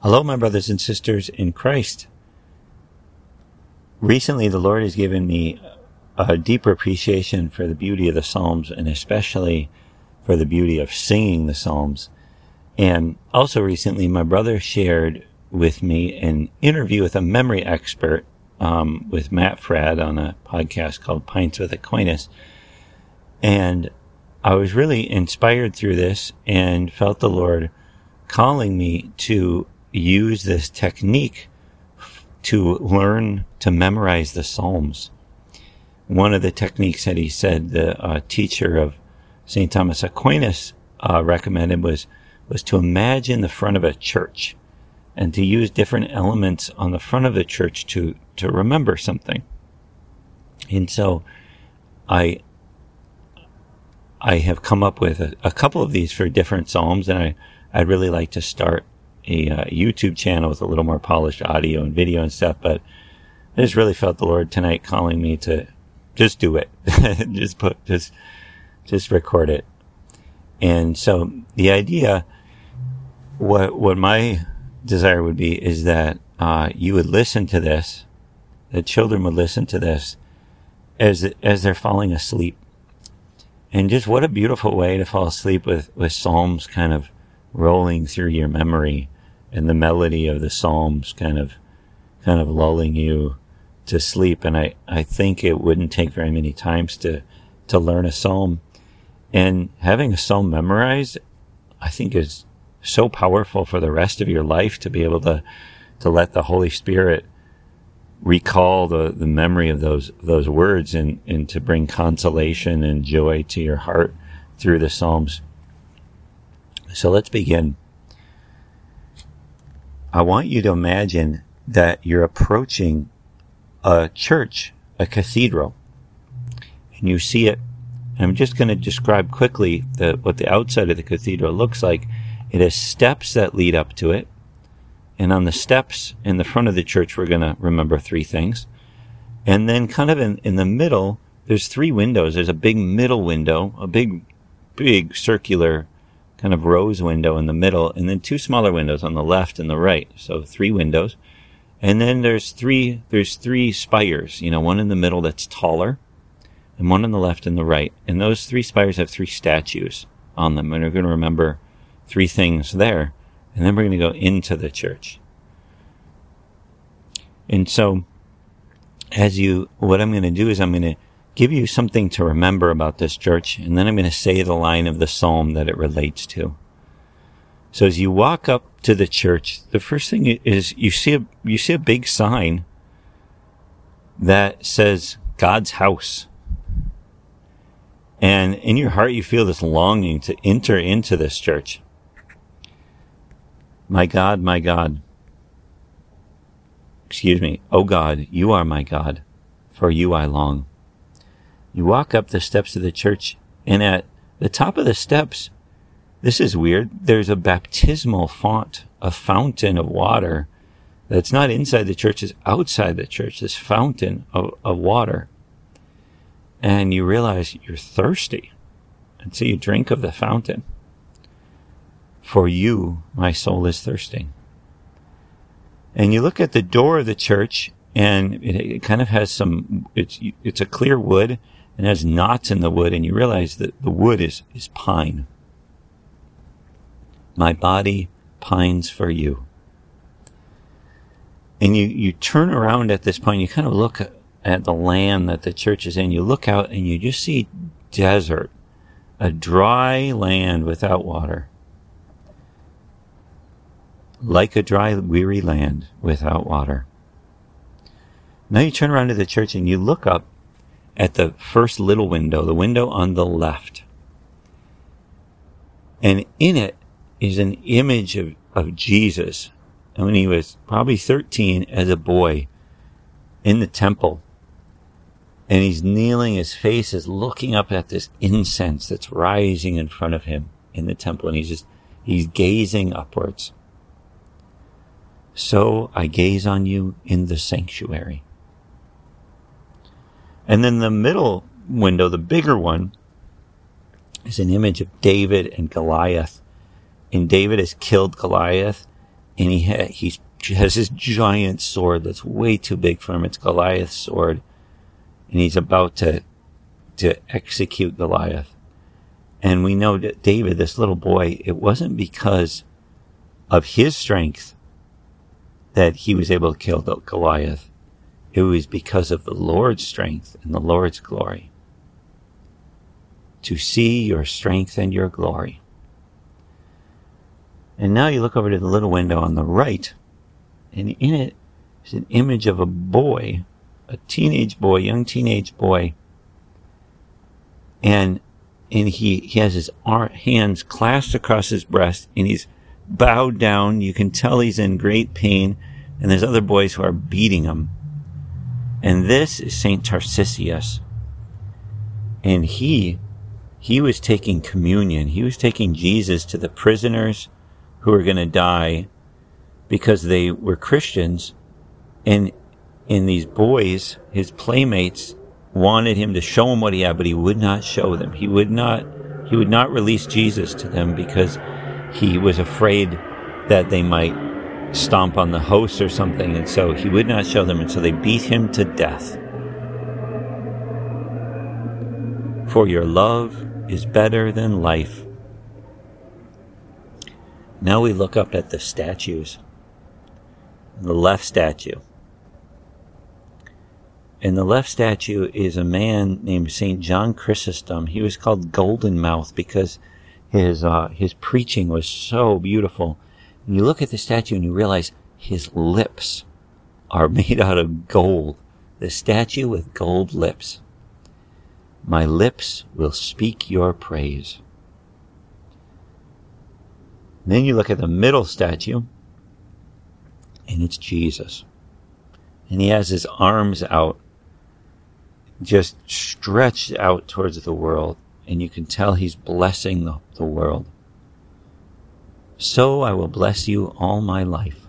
Hello, my brothers and sisters in Christ. Recently, the Lord has given me a deeper appreciation for the beauty of the Psalms and especially for the beauty of singing the Psalms. And also recently, my brother shared with me an interview with a memory expert um, with Matt Fradd on a podcast called Pints with Aquinas. And I was really inspired through this and felt the Lord calling me to use this technique to learn to memorize the Psalms. One of the techniques that he said the uh, teacher of St. Thomas Aquinas uh, recommended was was to imagine the front of a church and to use different elements on the front of the church to to remember something. And so I I have come up with a, a couple of these for different psalms and I I'd really like to start a uh, YouTube channel with a little more polished audio and video and stuff, but I just really felt the Lord tonight calling me to just do it. just put, just, just record it. And so the idea, what, what my desire would be is that, uh, you would listen to this, the children would listen to this as, as they're falling asleep. And just what a beautiful way to fall asleep with, with Psalms kind of rolling through your memory and the melody of the Psalms kind of, kind of lulling you to sleep. And I, I think it wouldn't take very many times to, to learn a Psalm and having a Psalm memorized, I think is so powerful for the rest of your life to be able to, to let the Holy Spirit recall the, the memory of those, those words and, and to bring consolation and joy to your heart through the Psalms. So let's begin. I want you to imagine that you're approaching a church, a cathedral, and you see it. I'm just going to describe quickly the, what the outside of the cathedral looks like. It has steps that lead up to it. And on the steps in the front of the church, we're going to remember three things. And then kind of in, in the middle, there's three windows. There's a big middle window, a big, big circular kind of rose window in the middle, and then two smaller windows on the left and the right. So three windows. And then there's three, there's three spires, you know, one in the middle that's taller and one on the left and the right. And those three spires have three statues on them. And we're going to remember three things there. And then we're going to go into the church. And so as you, what I'm going to do is I'm going to give you something to remember about this church, and then I'm going to say the line of the psalm that it relates to. So as you walk up to the church, the first thing is you see a, you see a big sign that says God's house. And in your heart, you feel this longing to enter into this church. My God, my God. Excuse me. Oh God, you are my God. For you I long. You walk up the steps of the church, and at the top of the steps, this is weird. There's a baptismal font, a fountain of water that's not inside the church, it's outside the church, this fountain of, of water. And you realize you're thirsty. And so you drink of the fountain. For you, my soul is thirsting. And you look at the door of the church and it, it kind of has some, it's, it's a clear wood and has knots in the wood, and you realize that the wood is, is pine. My body pines for you. And you, you turn around at this point, you kind of look at the land that the church is in. You look out and you just see desert, a dry land without water. Like a dry, weary land without water. Now you turn around to the church and you look up at the first little window, the window on the left. And in it is an image of, of Jesus when he was probably 13 as a boy in the temple. And he's kneeling, his face is looking up at this incense that's rising in front of him in the temple. And he's just, he's gazing upwards. So I gaze on you in the sanctuary. And then the middle window, the bigger one, is an image of David and Goliath. And David has killed Goliath and he ha- he has this giant sword that's way too big for him. It's Goliath's sword, and he's about to to execute Goliath. And we know that David, this little boy, it wasn't because of his strength that he was able to kill Goliath. It was because of the Lord's strength and the Lord's glory. To see your strength and your glory. And now you look over to the little window on the right, and in it is an image of a boy, a teenage boy, young teenage boy. And and he, he has his hands clasped across his breast and he's bowed down. You can tell he's in great pain and there's other boys who are beating him. And this is Saint Tarcisius. And he, he was taking communion. He was taking Jesus to the prisoners who were going to die because they were Christians. And, and these boys, his playmates, wanted him to show him what he had, but he would not show them. He would not, he would not release Jesus to them because he was afraid that they might stomp on the host or something. And so he would not show them. And so they beat him to death. For your love is better than life. Now we look up at the statues. The left statue and the left statue is a man named Saint John Chrysostom. He was called Golden Mouth because his uh, his preaching was so beautiful. And you look at the statue and you realize his lips are made out of gold. The statue with gold lips. My lips will speak your praise. then you look at the middle statue, and it's Jesus. And he has his arms out just stretched out towards the world, and you can tell he's blessing the, the world. So I will bless you all my life.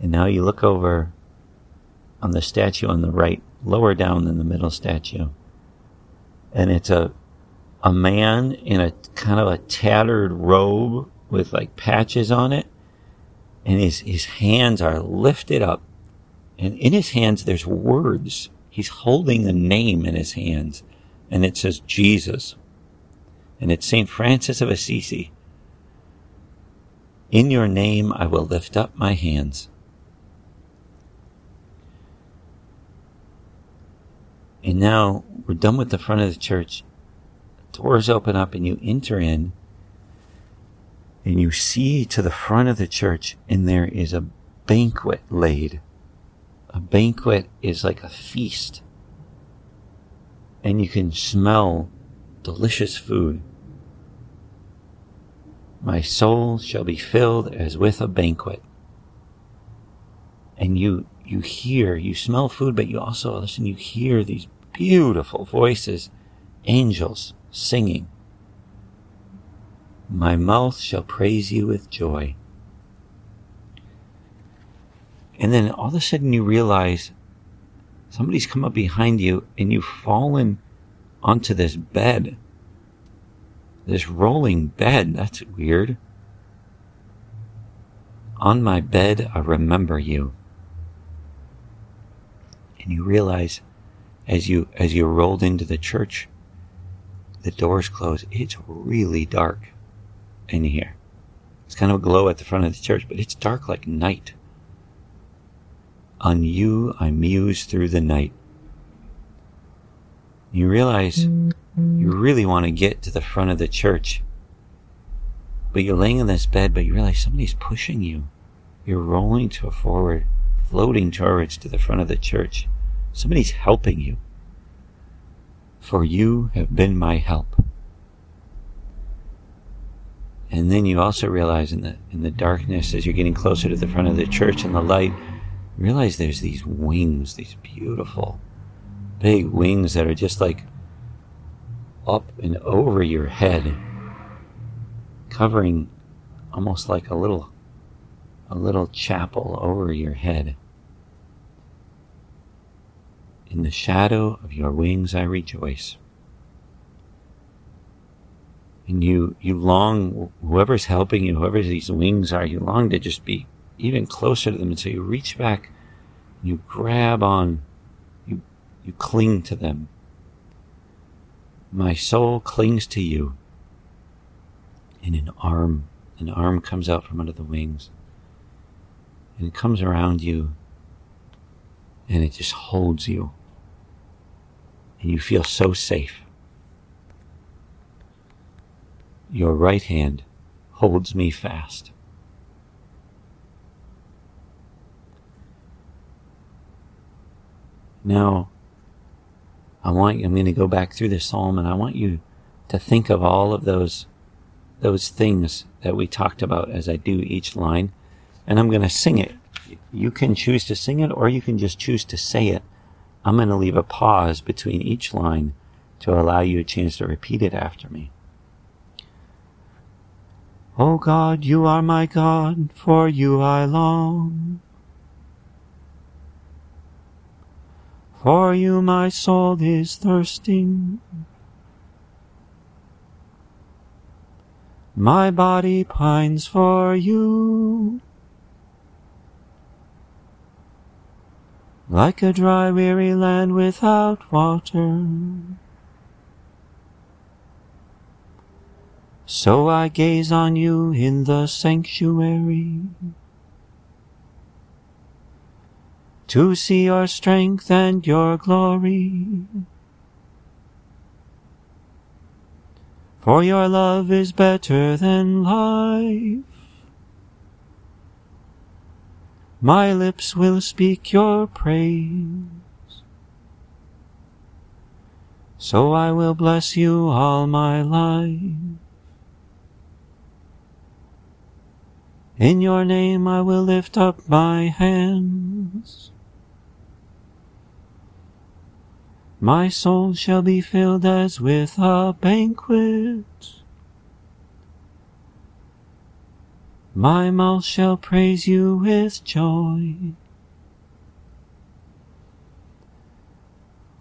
And now you look over on the statue on the right, lower down than the middle statue. And it's a, a man in a kind of a tattered robe with like patches on it. And his, his hands are lifted up and in his hands, there's words. He's holding a name in his hands, and it says Jesus. And it's St. Francis of Assisi. In your name, I will lift up my hands. And now we're done with the front of the church. Doors open up, and you enter in, and you see to the front of the church, and there is a banquet laid a banquet is like a feast. And you can smell delicious food. My soul shall be filled as with a banquet. And you, you hear, you smell food, but you also listen, you hear these beautiful voices, angels singing. My mouth shall praise you with joy. And then all of a sudden you realize somebody's come up behind you and you've fallen onto this bed. This rolling bed. That's weird. On my bed, I remember you. And you realize as you, as you rolled into the church, the doors close. It's really dark in here. It's kind of a glow at the front of the church, but it's dark like night. On you I muse through the night. You realize you mm-hmm. really want to get to the front of the church. But you're laying in this bed, but you realize somebody's pushing you. You're rolling to forward, floating towards to the front of the church. Somebody's helping you. For you have been my help. And then you also realize in the in the darkness as you're getting closer to the front of the church and the light, realize there's these wings, these beautiful big wings that are just like up and over your head, covering almost like a little a little chapel over your head. In the shadow of your wings I rejoice. And you, you long, whoever's helping you, whoever these wings are, you long to just be even closer to them. And so you reach back, and you grab on, you, cling to them. My soul clings to you. And an arm, an arm comes out from under the wings. And it comes around you. And it just holds you. And you feel so safe. Your right hand holds me fast. Now, I want I'm going to go back through the psalm and I want you to think of all of those those things that we talked about as I do each line and I'm going to sing it. You can choose to sing it or you can just choose to say it. I'm going to leave a pause between each line to allow you a chance to repeat it after me. O God, you are my God, for you I long. For you my soul is thirsting. My body pines for you. Like a dry, weary land without water. So I gaze on you in the sanctuary. To see your strength and your glory. For your love is better than life. My lips will speak your praise. So I will bless you all my life. In your name I will lift up my hands. My soul shall be filled as with a banquet. My mouth shall praise you with joy.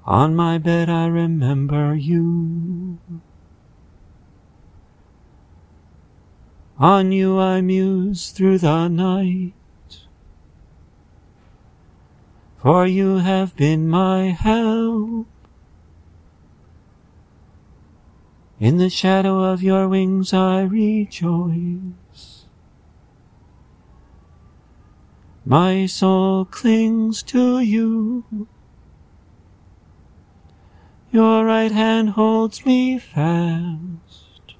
On my bed I remember you. On you I muse through the night. For you have been my help. In the shadow of your wings I rejoice. My soul clings to you. Your right hand holds me fast.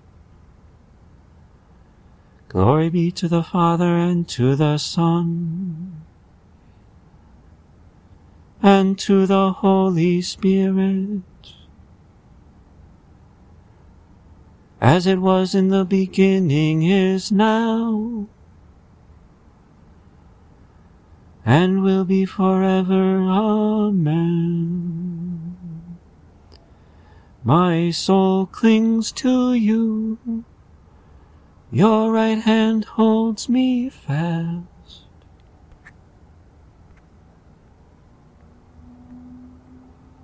Glory be to the Father and to the Son and to the Holy Spirit as it was in the beginning is now, and will be forever. Amen. My soul clings to you, your right hand holds me fast.